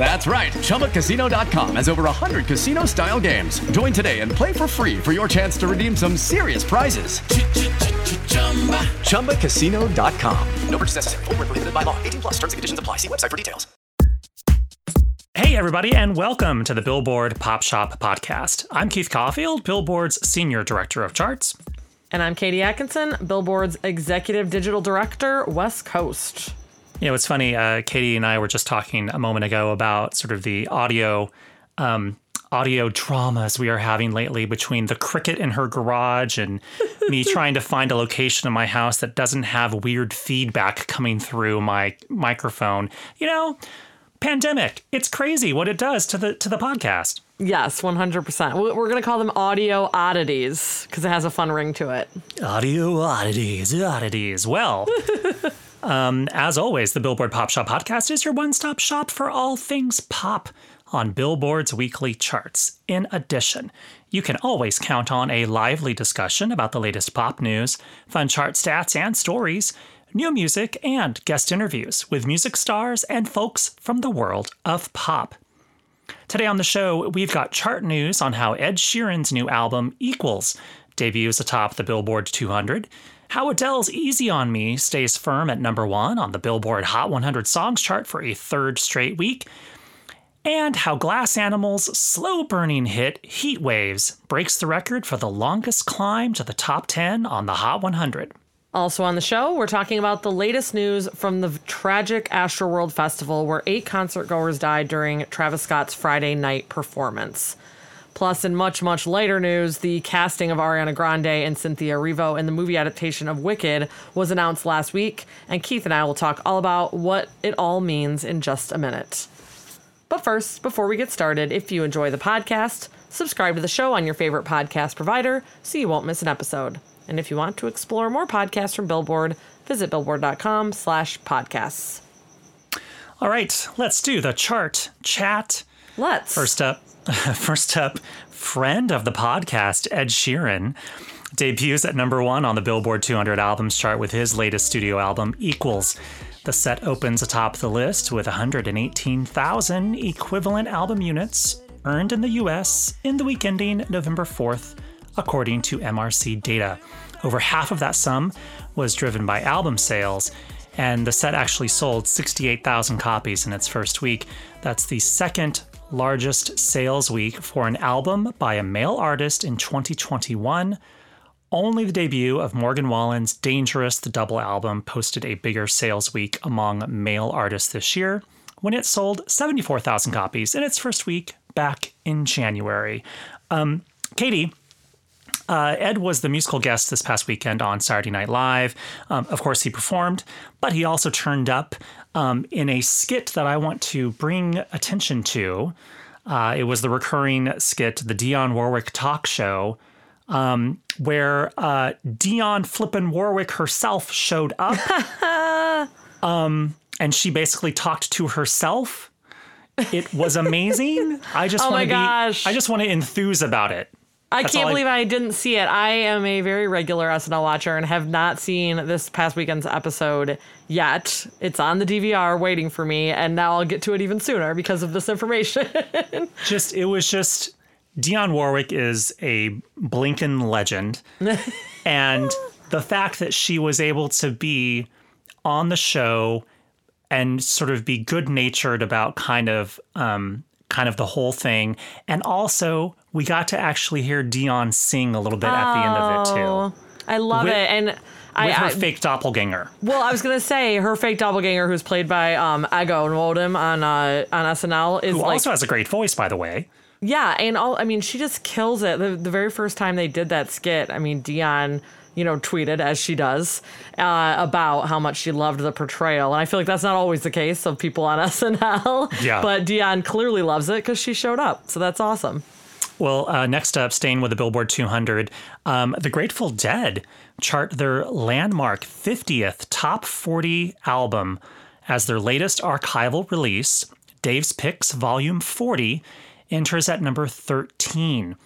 That's right. ChumbaCasino.com has over 100 casino style games. Join today and play for free for your chance to redeem some serious prizes. ChumbaCasino.com. No purchase necessary. Full prohibited by law. 18 plus terms and conditions apply. See website for details. Hey, everybody, and welcome to the Billboard Pop Shop Podcast. I'm Keith Caulfield, Billboard's Senior Director of Charts. And I'm Katie Atkinson, Billboard's Executive Digital Director, West Coast. You know, it's funny. Uh, Katie and I were just talking a moment ago about sort of the audio, um, audio dramas we are having lately between the cricket in her garage and me trying to find a location in my house that doesn't have weird feedback coming through my microphone. You know, pandemic. It's crazy what it does to the to the podcast. Yes, 100%. We're going to call them audio oddities because it has a fun ring to it. Audio oddities, oddities. Well, um, as always, the Billboard Pop Shop podcast is your one stop shop for all things pop on Billboard's weekly charts. In addition, you can always count on a lively discussion about the latest pop news, fun chart stats and stories, new music, and guest interviews with music stars and folks from the world of pop. Today on the show, we've got chart news on how Ed Sheeran's new album, Equals, debuts atop the Billboard 200 how Adele's Easy on Me stays firm at number one on the Billboard Hot 100 Songs chart for a third straight week, and how Glass Animals' slow burning hit Heat Waves breaks the record for the longest climb to the top 10 on the Hot 100. Also on the show, we're talking about the latest news from the tragic Astroworld Festival, where eight concert goers died during Travis Scott's Friday night performance. Plus, in much, much later news, the casting of Ariana Grande and Cynthia Erivo in the movie adaptation of Wicked was announced last week, and Keith and I will talk all about what it all means in just a minute. But first, before we get started, if you enjoy the podcast, subscribe to the show on your favorite podcast provider so you won't miss an episode. And if you want to explore more podcasts from Billboard, visit billboard.com slash podcasts. All right, let's do the chart chat. Let's. First up, First up, friend of the podcast, Ed Sheeran, debuts at number one on the Billboard 200 albums chart with his latest studio album, Equals. The set opens atop the list with 118,000 equivalent album units earned in the US in the week ending November 4th, according to MRC data. Over half of that sum was driven by album sales, and the set actually sold 68,000 copies in its first week. That's the second largest sales week for an album by a male artist in 2021. Only the debut of Morgan Wallen's Dangerous, the double album, posted a bigger sales week among male artists this year when it sold 74,000 copies in its first week back in January. Um, Katie, uh, Ed was the musical guest this past weekend on Saturday Night Live. Um, of course, he performed, but he also turned up um, in a skit that I want to bring attention to. Uh, it was the recurring skit, the Dionne Warwick Talk Show, um, where uh, Dionne Flippin Warwick herself showed up, um, and she basically talked to herself. It was amazing. I just oh want to be. I just want to enthuse about it. I That's can't believe I... I... didn't see it. I am a very regular SNL watcher and have not seen this past weekend's episode yet. It's on the DVR waiting for me, and now I'll get to it even sooner because of this information. just, it was just. Dionne Warwick is a Blinken legend. and the fact that she was able to be on the show and sort of be good natured about kind of um, kind of the whole thing. And also, we got to actually hear Dionne sing a little bit oh, at the end of it too. I love With, it. And I, with her I- fake doppelganger. Well, I was gonna say her fake doppelganger, who's played by um, Ego Nwodim on uh, on SNL, is Who like also has a great voice, by the way. yeah, and all I mean, she just kills it. The, the very first time they did that skit, I mean, Dionne, you know, tweeted as she does uh, about how much she loved the portrayal, and I feel like that's not always the case of people on SNL. Yeah. but Dionne clearly loves it because she showed up, so that's awesome. Well, uh, next up, staying with the Billboard 200, um, the Grateful Dead chart their landmark 50th top 40 album as their latest archival release. Dave's Picks Volume 40 enters at number 13.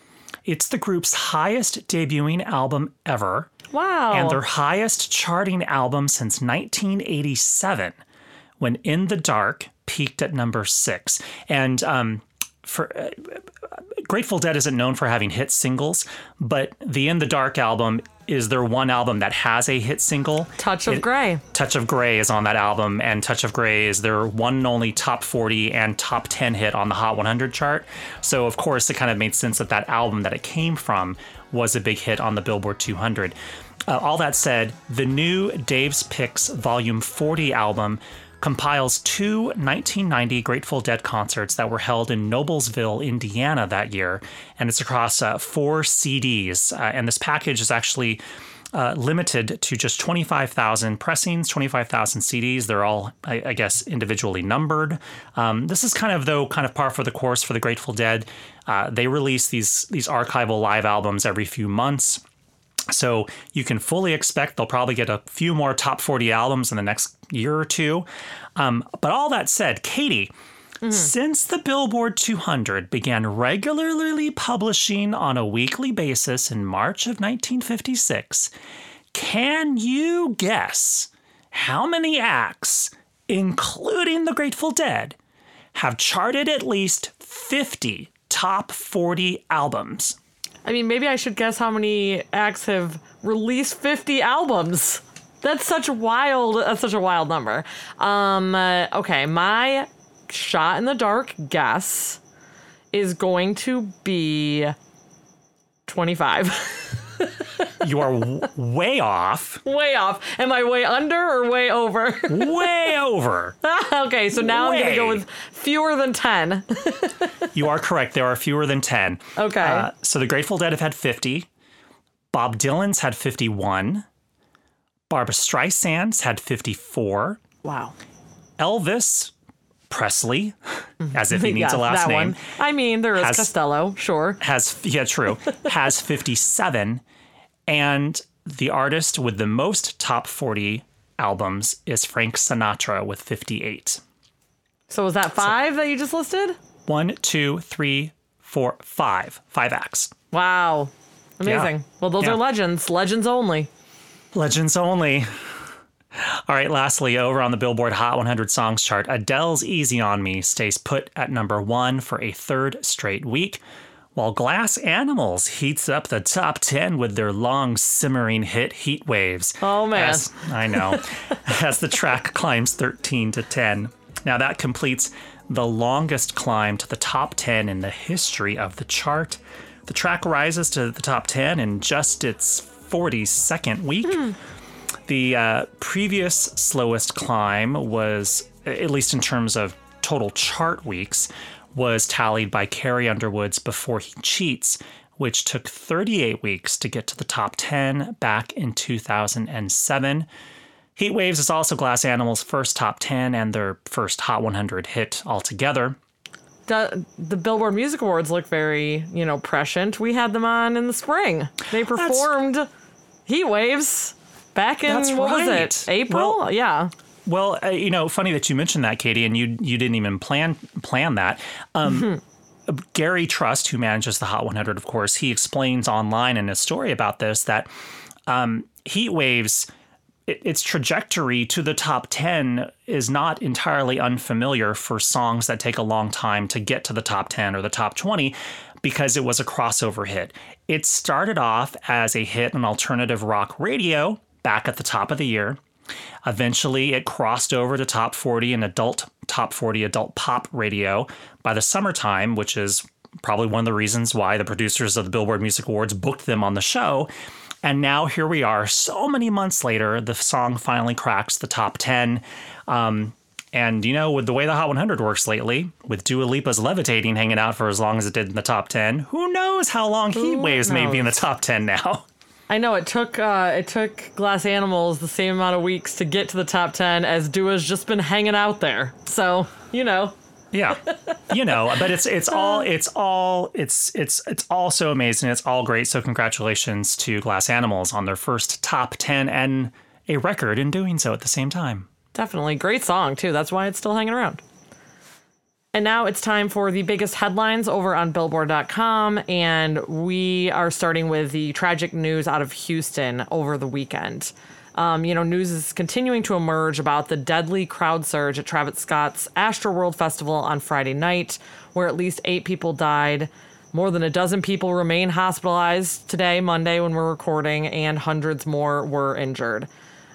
It's the group's highest debuting album ever Wow. and their highest charting album since 1987 when In the Dark peaked at number six. And um, for uh, Grateful Dead isn't known for having hit singles, but the In the Dark album is their one album that has a hit single. Touch of It- Grey. Touch of Grey is on that album, and Touch of Grey is their one and only top 40 and top 10 hit on the Hot 100 chart. So, of course, it kind of made sense that that album that it came from was a big hit on the Billboard 200. Uh, all that said, the new Dave's Picks Volume 40 album compiles two 1990 Grateful Dead concerts that were held in Noblesville, Indiana that year, and it's across uh, four CDs. Uh, and this package is actually uh, limited to just 25,000 pressings, 25,000 CDs. They're all, I, I guess, individually numbered. Um, this is kind of, though, kind of par for the course for the Grateful Dead. Uh, they release these these archival live albums every few months. So you can fully expect they'll probably get a few more top 40 albums in the next year or two. Um, but all that said, Katie, since the Billboard 200 began regularly publishing on a weekly basis in March of 1956, can you guess how many acts, including the Grateful Dead, have charted at least 50 top 40 albums? I mean, maybe I should guess how many acts have released 50 albums. That's such wild. That's such a wild number. Um. uh, okay, my shot in the dark guess is going to be 25. You are w- way off, way off. Am I way under or way over? way over. okay, so now I'm gonna go with fewer than 10. You are correct. There are fewer than 10. Okay. Uh, so the Grateful Dead have had 50. Bob Dylan's had 51. Barbra Streisand's had 54. wow. Elvis Presley, Mm-hmm. as if he needs yeah, a last name, one. I mean, there is has- Costello, sure. has yeah, true, has 57. And the artist with the most top 40 albums is Frank Sinatra with 58. So was that five that you just listed? One, two, three, four, five. Five acts. Wow. Amazing. Well, those Yeah. are legends. Legends only. Legends only. All right, lastly, over on the Billboard Hot 100 Songs chart, Adele's Easy on Me stays put at number one for a third straight week, while Glass Animals heats up the top 10 with their long, simmering hit Heat Waves. Oh, man. As- I know. as the track climbs 13 to 10. Now, that completes the longest climb to the top 10 in the history of the chart. The track rises to the top 10 in just its 42nd week. Hmm. The uh, previous slowest climb was, at least in terms of total chart weeks, was tallied by Carrie Underwood's Before He Cheats, which took 38 weeks to get to the top 10 back in 2007. Heat Waves is also Glass Animals' first top 10 and their first Hot 100 hit altogether. The, the Billboard Music Awards look very, you know, prescient. We had them on in the spring. They performed Heat Waves back in That's what was it? April? Well- yeah. Well, uh, you know, funny that you mentioned that, Katie, and you you didn't even plan plan that. Um, Gary Trust, who manages the Hot 100, of course, he explains online in his story about this that um, heat waves. it- Its trajectory to the top 10 is not entirely unfamiliar for songs that take a long time to get to the top 10 or the top 20 because it was a crossover hit. It started off as a hit on alternative rock radio back at the top of the year. Eventually, it crossed over to top 40 and adult top 40 adult pop radio by the summertime, which is probably one of the reasons why the producers of the Billboard Music Awards booked them on the show. And now here we are, so many months later, the song finally cracks the top 10. Um, and you know, with the way the Hot 100 works lately, with Dua Lipa's Levitating hanging out for as long as it did in the top 10, who knows how long Heat Waves may be in the top 10 now. I know it took uh, it took Glass Animals the same amount of weeks to get to the top ten as Dua's just been hanging out there. So you know, Yeah. You know, but it's it's all it's all it's it's it's all so amazing. It's all great. So congratulations to Glass Animals on their first top 10 and a record in doing so at the same time. definitely great song too. That's why it's still hanging around. And now it's time for the biggest headlines over on Billboard.com, and we are starting with the tragic news out of Houston over the weekend. Um, you know, news is continuing to emerge about the deadly crowd surge at Travis Scott's Astroworld Festival on Friday night, where at least eight people died. More than a dozen people remain hospitalized today, Monday, when we're recording, and hundreds more were injured.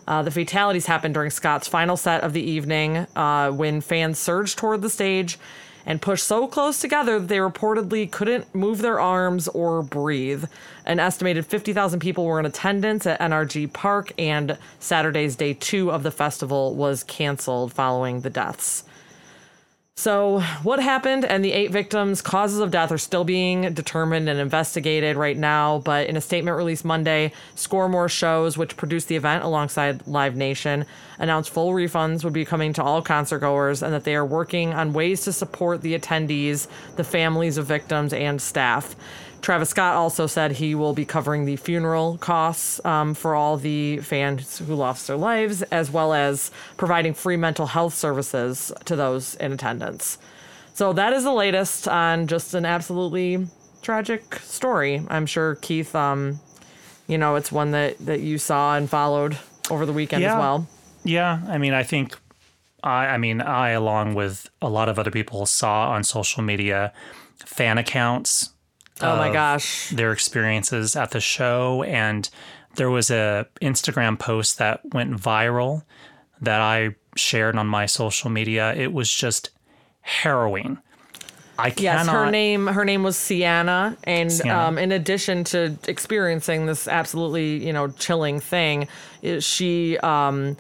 Uh, the fatalities happened during Scott's final set of the evening uh, when fans surged toward the stage and pushed so close together that they reportedly couldn't move their arms or breathe. An estimated 50,000 people were in attendance at NRG Park, and Saturday's day two of the festival was canceled following the deaths. So, what happened and the eight victims' causes of death are still being determined and investigated right now. But in a statement released Monday, ScoreMore Shows, which produced the event alongside Live Nation, announced full refunds would be coming to all concert goers and that they are working on ways to support the attendees, the families of victims, and staff. Travis Scott also said he will be covering the funeral costs um, for all the fans who lost their lives, as well as providing free mental health services to those in attendance. So that is the latest on just an absolutely tragic story. I'm sure Keith, um, you know, it's one that that you saw and followed over the weekend as well. Yeah, I mean, I think I I mean, I along with a lot of other people saw on social media fan accounts Oh my gosh. their experiences at the show and there was a Instagram post that went viral that I shared on my social media. It was just harrowing. I cannot. Yes, her name her name was Sienna, and Sienna. Um, in addition to experiencing this absolutely you know chilling thing, she um,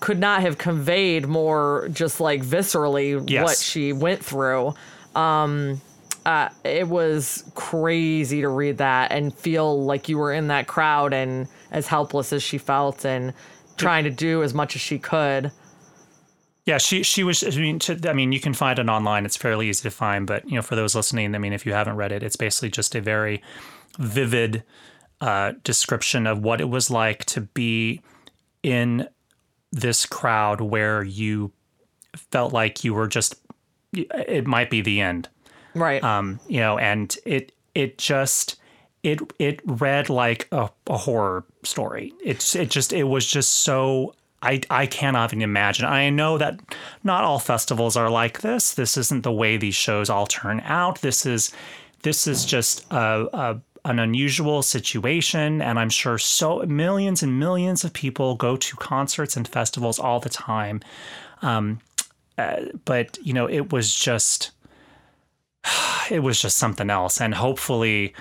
could not have conveyed more just like viscerally Yes. what she went through. Um, uh, it was crazy to read that and feel like you were in that crowd and as helpless as she felt and trying to do as much as she could. Yeah, she she was. I mean, to, I mean, you can find it online. It's fairly easy to find. But you know, for those listening, I mean, if you haven't read it, it's basically just a very vivid uh, description of what it was like to be in this crowd where you felt like you were just. It might be the end Right. um, you know, and it it just it it read like a, a horror story. It's it just it was just so I I cannot even imagine. I know that not all festivals are like this. This isn't the way these shows all turn out. This is this is just a, a an unusual situation and i'm sure so millions and millions of people go to concerts and festivals all the time um, uh, but you know it was just it was just something else. And hopefully,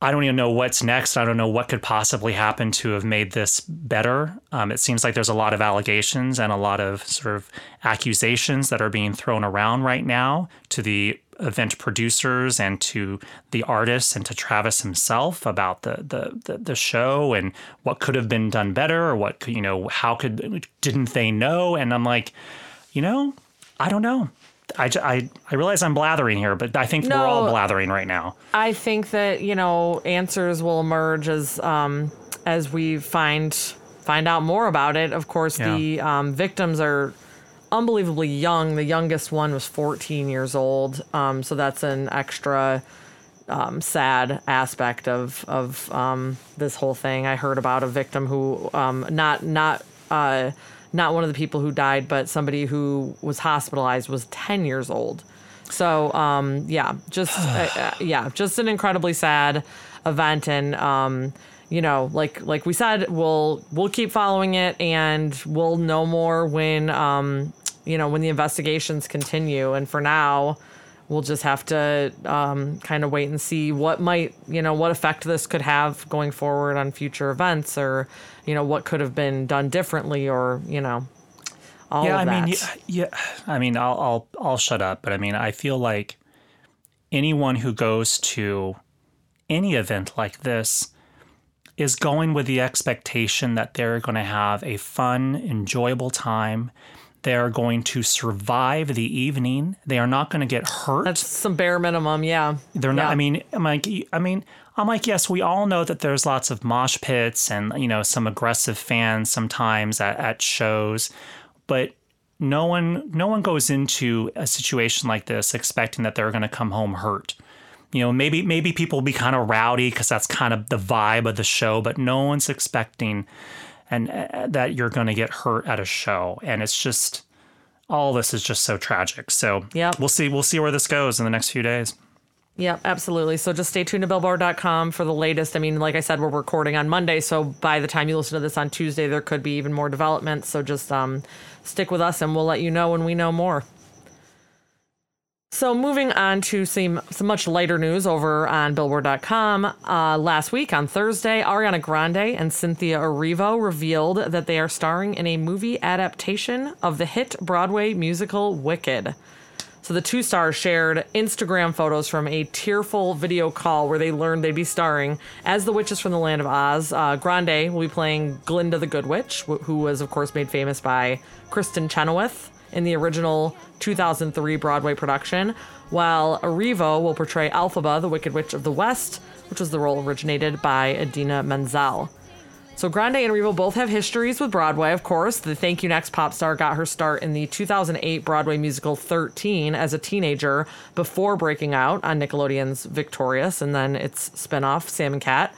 I don't even know what's next. I don't know what could possibly happen to have made this better. Um, it seems like there's a lot of allegations and a lot of sort of accusations that are being thrown around right now to the event producers and to the artists and to Travis himself about the the the, the show and what could have been done better or what could- you know how could didn't they know and I'm like you know I don't know I, I, I realize I'm blathering here, but I think we're all blathering right now. I think that you know answers will emerge as um, as we find find out more about it. Of course, the um, victims are unbelievably young. The youngest one was 14 years old, um, so that's an extra um, sad aspect of of um, this whole thing. I heard about a victim who um, not not. Uh, not one of the people who died, but somebody who was hospitalized was 10 years old. So um, yeah, just uh, uh, yeah, just an incredibly sad event, and um, you know, like like we said, we'll we'll keep following it, and we'll know more when um, you know when the investigations continue. And for now, we'll just have to um, kind of wait and see what might, you know, what effect this could have going forward on future events or, you know, what could have been done differently or, you know, all yeah, of I that. mean, yeah, yeah, I mean, I'll, I'll, I'll shut up, but I mean, I feel like anyone who goes to any event like this is going with the expectation that they're going to have a fun, enjoyable time. They're going to survive the evening. They are not going to get hurt. That's some bare minimum, yeah. They're not. Yeah. I mean, I'm like, I mean, I'm like, yes, we all know that there's lots of mosh pits and you know some aggressive fans sometimes at, at shows, but no one, no one goes into a situation like this expecting that they're going to come home hurt. You know, maybe maybe people will be kind of rowdy because that's kind of the vibe of the show, but no one's expecting and uh, that you're going to get hurt at a show, and it's just all this is just so tragic. So yeah, we'll see. We'll see where this goes in the next few days. Yep, absolutely. So just stay tuned to billboard.com for the latest. I mean, like I said, we're recording on Monday, so by the time you listen to this on Tuesday, there could be even more developments. So just um, stick with us and we'll let you know when we know more. So moving on to some, some much lighter news over on billboard.com. Uh, last week on Thursday, Ariana Grande and Cynthia Erivo revealed that they are starring in a movie adaptation of the hit Broadway musical Wicked. So the two stars shared Instagram photos from a tearful video call where they learned they'd be starring as the witches from the land of Oz. Uh, Grande will be playing Glinda the Good Witch, who was, of course, made famous by Kristin Chenoweth in the original 2003 Broadway production, while Erivo will portray Elphaba, the Wicked Witch of the West, which was the role originated by Idina Menzel. So Grande and Erivo both have histories with Broadway, of course. The Thank You Next pop star got her start in the 2008 Broadway musical 13 as a teenager before breaking out on Nickelodeon's Victorious and then its spinoff Sam and Cat.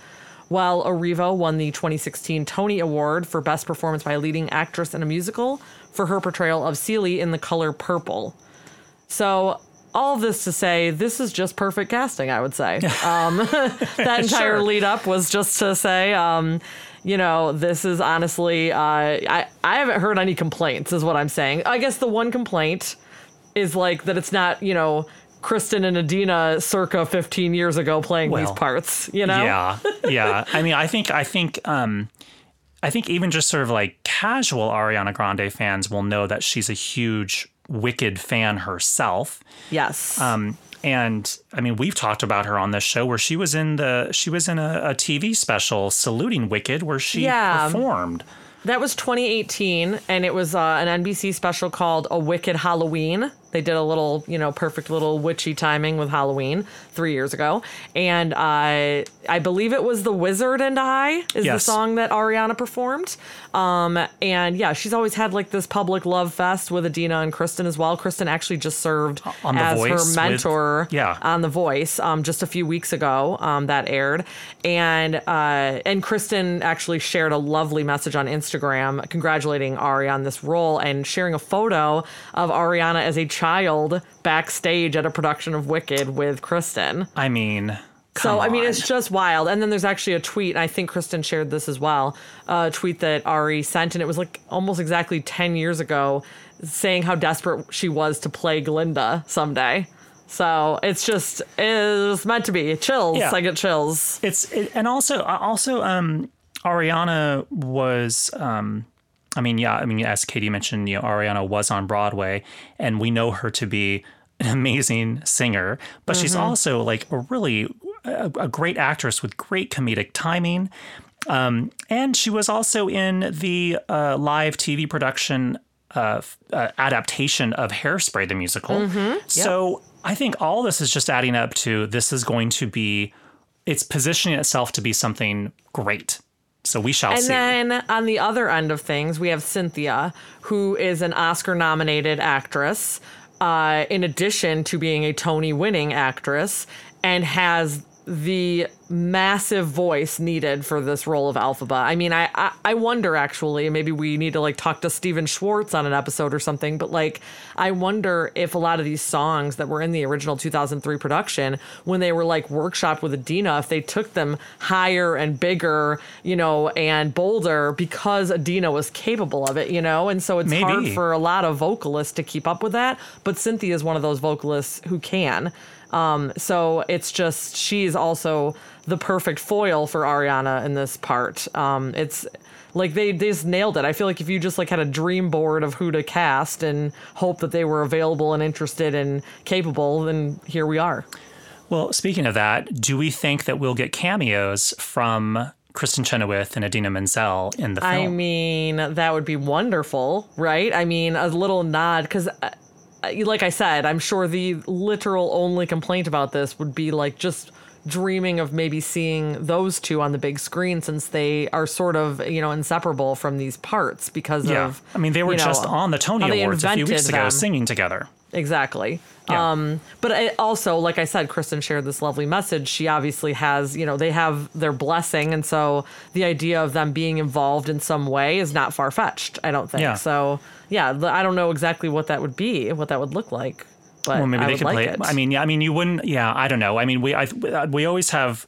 While Erivo won the 2016 Tony Award for Best Performance by a Leading Actress in a Musical for her portrayal of Celie in The Color Purple. So, all this to say, this is just perfect casting, I would say. Um, that entire Sure. lead up was just to say, um, you know, this is honestly, uh, I, I haven't heard any complaints, is what I'm saying. I guess the one complaint is like that it's not, you know, Kristin and Idina circa 15 years ago playing these parts, you know? Yeah, yeah. I mean, I think, I think, um, I think even just sort of like casual Ariana Grande fans will know that she's a huge Wicked fan herself. Yes. Um, and I mean, we've talked about her on this show where she was in the she was in a, a TV special saluting Wicked where she Yeah. performed. That was 2018, and it was uh, an NBC special called A Wicked Halloween. They did a little, you know, perfect little witchy timing with Halloween three years ago. And uh, I believe it was The Wizard and I is the song that Ariana performed. Um, and yeah, she's always had like this public love fest with Idina and Kristin as well. Kristin actually just served On The as Voice her with- mentor yeah. on The Voice um, just a few weeks ago. Um, that aired, and uh, and Kristin actually shared a lovely message on Instagram congratulating Ari on this role and sharing a photo of Ariana as a child backstage at a production of Wicked with Kristin. I mean, So I mean, it's just wild. And then there's actually a tweet. And I think Kristin shared this as well. A tweet that Ari sent, and it was like almost exactly ten years ago, saying how desperate she was to play Glinda someday. So it's just it's meant to be. Chills. Yeah. I get chills. it's it, and also also um Ariana was um I mean yeah I mean as Katie mentioned you know Ariana was on Broadway and we know her to be an amazing singer but she's also like a really a, a great actress with great comedic timing. Um and she was also in the uh, live TV production uh, uh, adaptation of Hairspray the musical. So I think all this is just adding up to this is going to be it's positioning itself to be something great. So we shall And see. And then on the other end of things, we have Cynthia, who is an Oscar nominated actress, uh, in addition to being a Tony winning actress, and has the massive voice needed for this role of Elphaba. I mean, I, I, I wonder actually, maybe we need to like talk to Stephen Schwartz on an episode or something, but like, I wonder if a lot of these songs that were in the original 2003 production, when they were like workshopped with Idina, if they took them higher and bigger, you know, and bolder because Idina was capable of it, you know? And so it's Maybe. hard for a lot of vocalists to keep up with that. But Cynthia is one of those vocalists who can. Um, so it's just she's also the perfect foil for Ariana in this part. Um, it's like they, they just nailed it. I feel like if you just like had a dream board of who to cast and hope that they were available and interested and capable, then here we are. Well, speaking of that, do we think that we'll get cameos from Kristin Chenoweth and Idina Menzel in the film? I mean, that would be wonderful, right? I mean, a little nod because. Like I said, I'm sure the literal only complaint about this would be like just dreaming of maybe seeing those two on the big screen since they are sort of, you know, inseparable from these parts because yeah. of I mean, they were you know, just on the Tony Awards a few weeks invented ago them. singing together. Exactly. Yeah. Um, but it also, like I said, Kristin shared this lovely message. She obviously has, you know, they have their blessing. And so the idea of them being involved in some way is not far fetched, I don't think. Yeah. So, yeah, I don't know exactly what that would be, what that would look like. But Well, maybe I they could like play it. I mean, yeah, I mean, you wouldn't. Yeah, I don't know. I mean, we I, we always have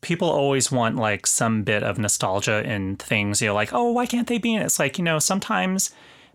people always want like some bit of nostalgia in things. You know, like oh, why can't they be in it? It's like you know, sometimes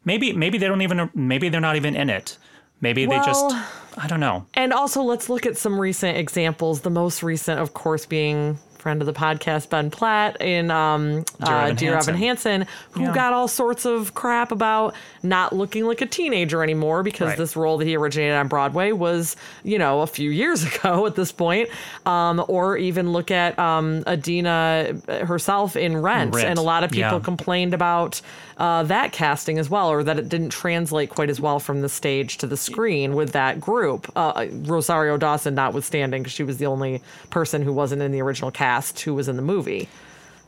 maybe maybe they don't even maybe they're not even in it. Maybe they just, I don't know. And also, let's look at some recent examples. The most recent, of course, being friend of the podcast Ben Platt in um, Dear uh, Evan Dear Evan Hansen. Hansen, who Yeah. got all sorts of crap about not looking like a teenager anymore because Right. this role that he originated on Broadway was, you know, a few years ago at this point. Um, or even look at um, Idina herself in Rent, Rent, and a lot of people yeah. complained about uh, that casting as well, or that it didn't translate quite as well from the stage to the screen with that group. Uh, Rosario Dawson, notwithstanding, because she was the only person who wasn't in the original cast who was in the movie.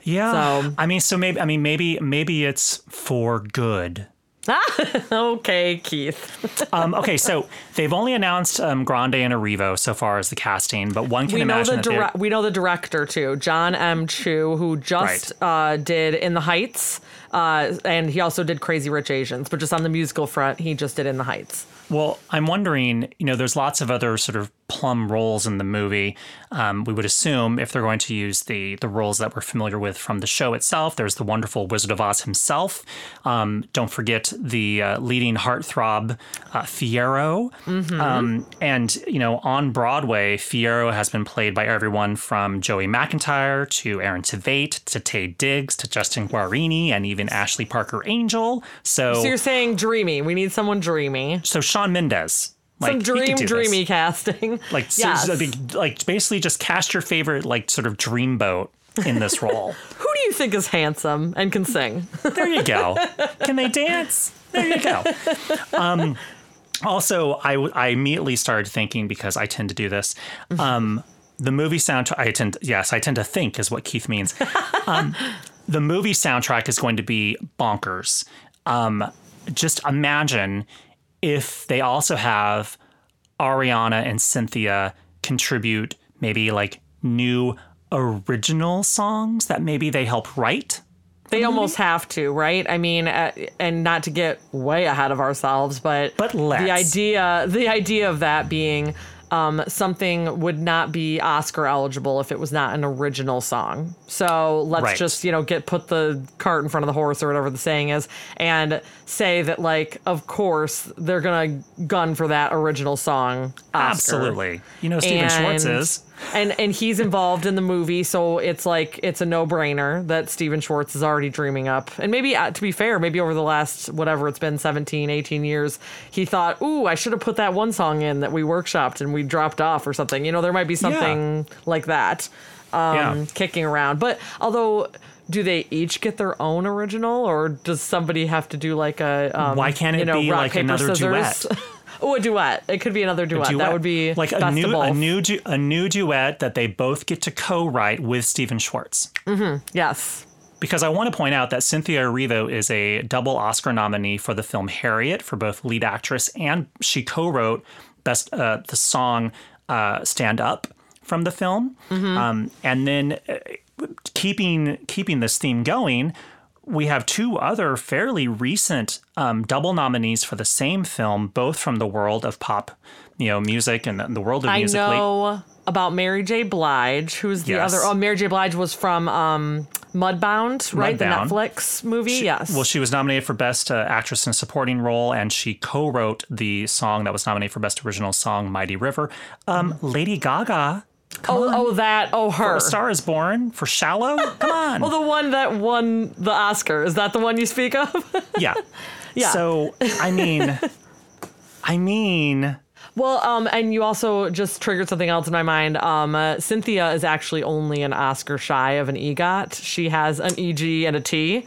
Yeah, So- I mean, so maybe I mean maybe maybe it's for good. Okay, Keith. Um, okay, so they've only announced um, Grande and Erivo so far as the casting, but one can we know imagine the that they- dire- we know the director too, John M. Chu, who just uh, did In the Heights, uh, and he also did Crazy Rich Asians. But just on the musical front, he just did In the Heights. Well, I'm wondering, you know, there's lots of other sort of plum roles in the movie. Um, we would assume if they're going to use the the roles that we're familiar with from the show itself, there's the wonderful Wizard of Oz himself. Um, don't forget the uh, leading heartthrob uh, Fiyero. Um, and you know, on Broadway, Fiyero has been played by everyone from Joey McIntyre to Aaron Tveit to Taye Diggs to Justin Guarini and even Ashley Parker Angel. So, So you're saying dreamy? We need someone dreamy. so Shawn Mendes. Like, Some dream, do this. dreamy casting. Like, yes. so, like, like basically just cast your favorite like sort of dreamboat in this role. Who do you think is handsome and can sing? there you go. Can they dance? There you go. Um, also, I I immediately started thinking because I tend to do this. Um, the movie soundtrack. I tend yes, I tend to think is what Keith means. Um, the movie soundtrack is going to be bonkers. Um, just imagine if they also have Ariana and Cynthia contribute maybe like new original songs that maybe they help write. They almost have to, right? I mean, uh, and not to get way ahead of ourselves, but But the let's. idea the idea of that being um, something would not be Oscar eligible if it was not an original song. So let's Right. just you know get put the cart in front of the horse or whatever the saying is, and say that like of course they're gonna gun for that original song. Oscar. Absolutely. You know, Stephen Schwartz is. And and he's involved in the movie, so it's like it's a no brainer that Stephen Schwartz is already dreaming up. And maybe uh, to be fair, maybe over the last whatever it's been 17, 18 years, he thought, "Ooh, I should have put that one song in that we workshopped and we dropped off or something." You know, there might be something like that um, Yeah. kicking around. But although do they each get their own original, or does somebody have to do like a um, Why can't it you know, be rock, like paper, another scissors? duet? oh, a duet. It could be another duet. duet. That would be like a new a new du- a new duet that they both get to co-write with Stephen Schwartz. yes. Because I want to point out that Cynthia Erivo is a double Oscar nominee for the film Harriet for both lead actress and she co-wrote best uh, the song uh, "Stand Up" from the film. Um, and then uh, keeping keeping this theme going, we have two other fairly recent um, double nominees for the same film, both from the world of pop, you know, music and the- world of I music. late- know about Mary J. Blige, who's the Yes. other. Oh, Mary J. Blige was from um, Mudbound, right? Mudbound. The Netflix movie. yes. Well, she was nominated for Best uh, Actress in a Supporting Role, and she co-wrote the song that was nominated for Best Original Song, "Mighty River." Um, Lady Gaga, oh, oh, that. Oh, her. "A Star Is Born" for "Shallow." Come on, Oh, the one that won the Oscar. Is that the one you speak of? yeah, Yeah. So I mean, I mean, Well, um, and you also just triggered something else in my mind. Um, uh, Cynthia is actually only an Oscar shy of an EGOT. She has an EG and a T.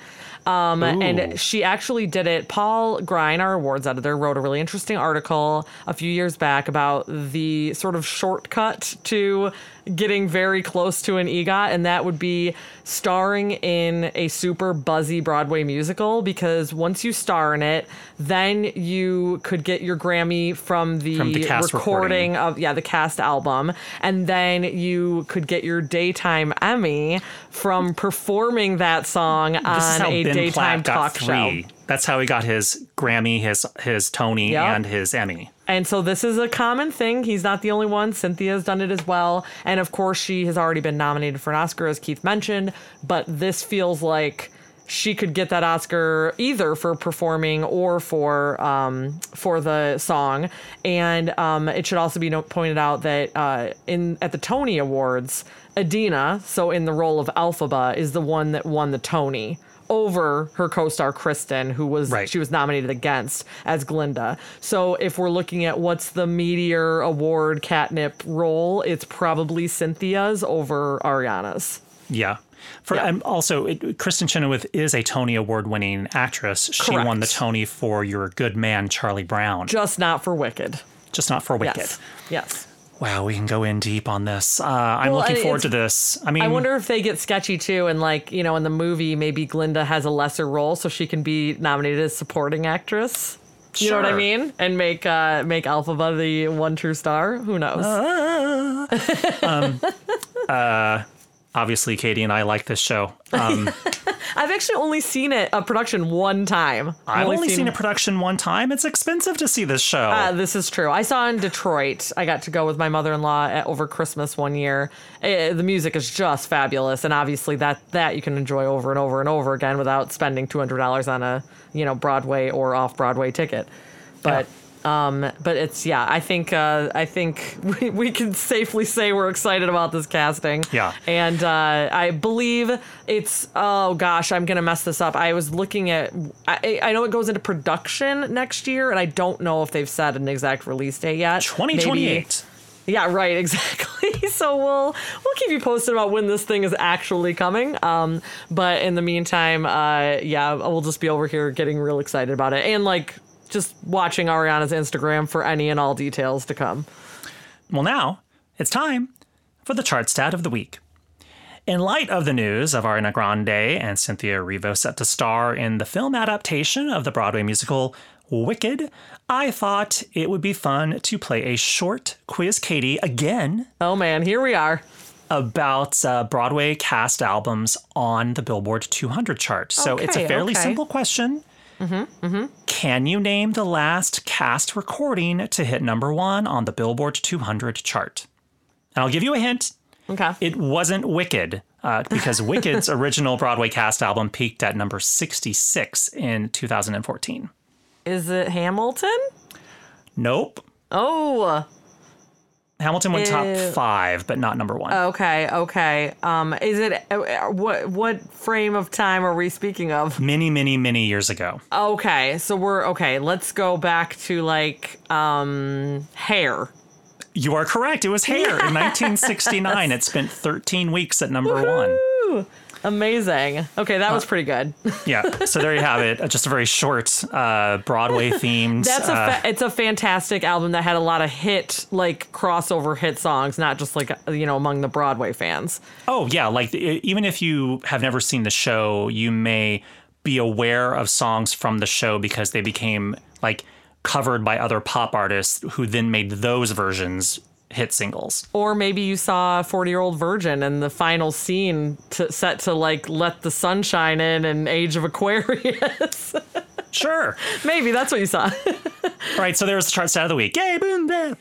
Um, and she actually did it. Paul Grein, our awards editor, wrote a really interesting article a few years back about the sort of shortcut to getting very close to an EGOT, and that would be starring in a super buzzy Broadway musical. Because once you star in it, then you could get your Grammy from the, From the recording. recording of yeah the cast album, and then you could get your daytime Emmy from performing that song on a Ben daytime Platt talk show. That's how he got his Grammy, his his Tony, Yep. and his Emmy. And so this is a common thing. He's not the only one. Cynthia's done it as well. And of course, she has already been nominated for an Oscar, as Keith mentioned. But this feels like she could get that Oscar either for performing or for um, for the song. And um, it should also be pointed out that uh, in at the Tony Awards, Idina, so in the role of Elphaba, is the one that won the Tony over her co-star Kristin, who was Right. she was nominated against as Glinda. So if we're looking at what's the Meteor Award catnip role, it's probably Cynthia's over Ariana's. Yeah. For Yeah. and also, it, Kristin Chenoweth is a Tony Award-winning actress. She Correct. won the Tony for Your Good Man, Charlie Brown, Just not for Wicked. just not for Wicked. Yes. Yes. Wow, we can go in deep on this. Uh, I'm Well, looking forward to this. I mean, I wonder if they get sketchy too, and like you know, in the movie, maybe Glinda has a lesser role, so she can be nominated as supporting actress. You know what I mean? And make uh, make Elphaba the one true star. Who knows? obviously, Katie and I like this show. Um, I've actually only seen it a production one time. I've only seen, a production one time. It's expensive to see this show. Uh, this is true. I saw in Detroit. I got to go with my mother-in-law at, over Christmas one year. Eh, the music is just fabulous, and obviously that that you can enjoy over and over and over again without spending two hundred dollars on a you know Broadway or off-Broadway ticket. But um, but it's yeah. I think uh, I think we, we can safely say we're excited about this casting. Yeah. And uh, I believe it's oh gosh, I'm gonna mess this up. I was looking at I, I know it goes into production next year, and I don't know if they've set an exact release date yet. Maybe- 2028. yeah, right, exactly. so we'll we'll keep you posted about when this thing is actually coming. Um, but in the meantime, uh, yeah, we'll just be over here getting real excited about it, and like just watching Ariana's Instagram for any and all details to come. Well, now it's time for the chart stat of the week. In light of the news of Ariana Grande and Cynthia Erivo set to star in the film adaptation of the Broadway musical Wicked, I thought it would be fun to play a short quiz Katie again Oh man, here we are. about uh, Broadway cast albums on the Billboard 200 chart. So it's a Okay, fairly okay. simple question. Can you name the last cast recording to hit number one on the Billboard 200 chart? And I'll give you a hint. Okay. It wasn't Wicked, uh, because Wicked's original Broadway cast album peaked at number 66 in 2014. Is it Hamilton? Nope. Oh, Hamilton went top Uh, five, but not number one. okay, okay. Um, is it uh, what what frame of time are we speaking of? many, many, many years ago. Okay, so we're okay. Let's go back to like um hair. You are correct. It was Hair in 1969. It spent 13 weeks at number one. Amazing. Okay, that was pretty good. Yeah. So there you have it. Uh, Just a very short uh, Broadway themed. That's a uh, it's a fantastic album that had a lot of hit like crossover hit songs, not just like you know among the Broadway fans. Oh yeah, like even if you have never seen the show, you may be aware of songs from the show because they became like covered by other pop artists who then made those versions hit singles. Or maybe you saw 40 Year Old Virgin and the final scene to, set to like let the sunshine in and Age of Aquarius. Sure. maybe that's what you saw. All right, so there's the chart stat of the week. Yay, boom, bam.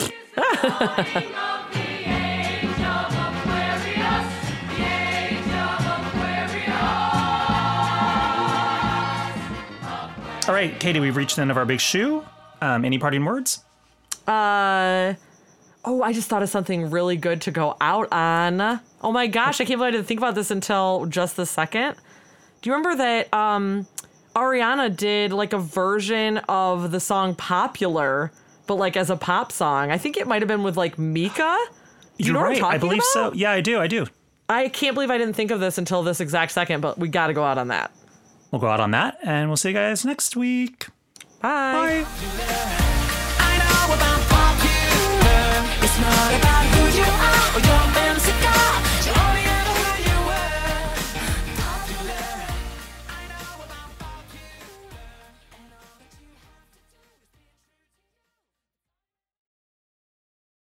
All right, Katie, we've reached the end of our big shoe. Um, any parting words? Uh, oh, I just thought of something really good to go out on. Oh my gosh, I can't believe I didn't think about this until just the second. Do you remember that um, Ariana did like a version of the song Popular, but like as a pop song? I think it might have been with like Mika. Do you You're know what I'm right. talking I believe about? so. Yeah, I do. I do. I can't believe I didn't think of this until this exact second, but we got to go out on that. We'll go out on that, and we'll see you guys next week. Bye. Bye.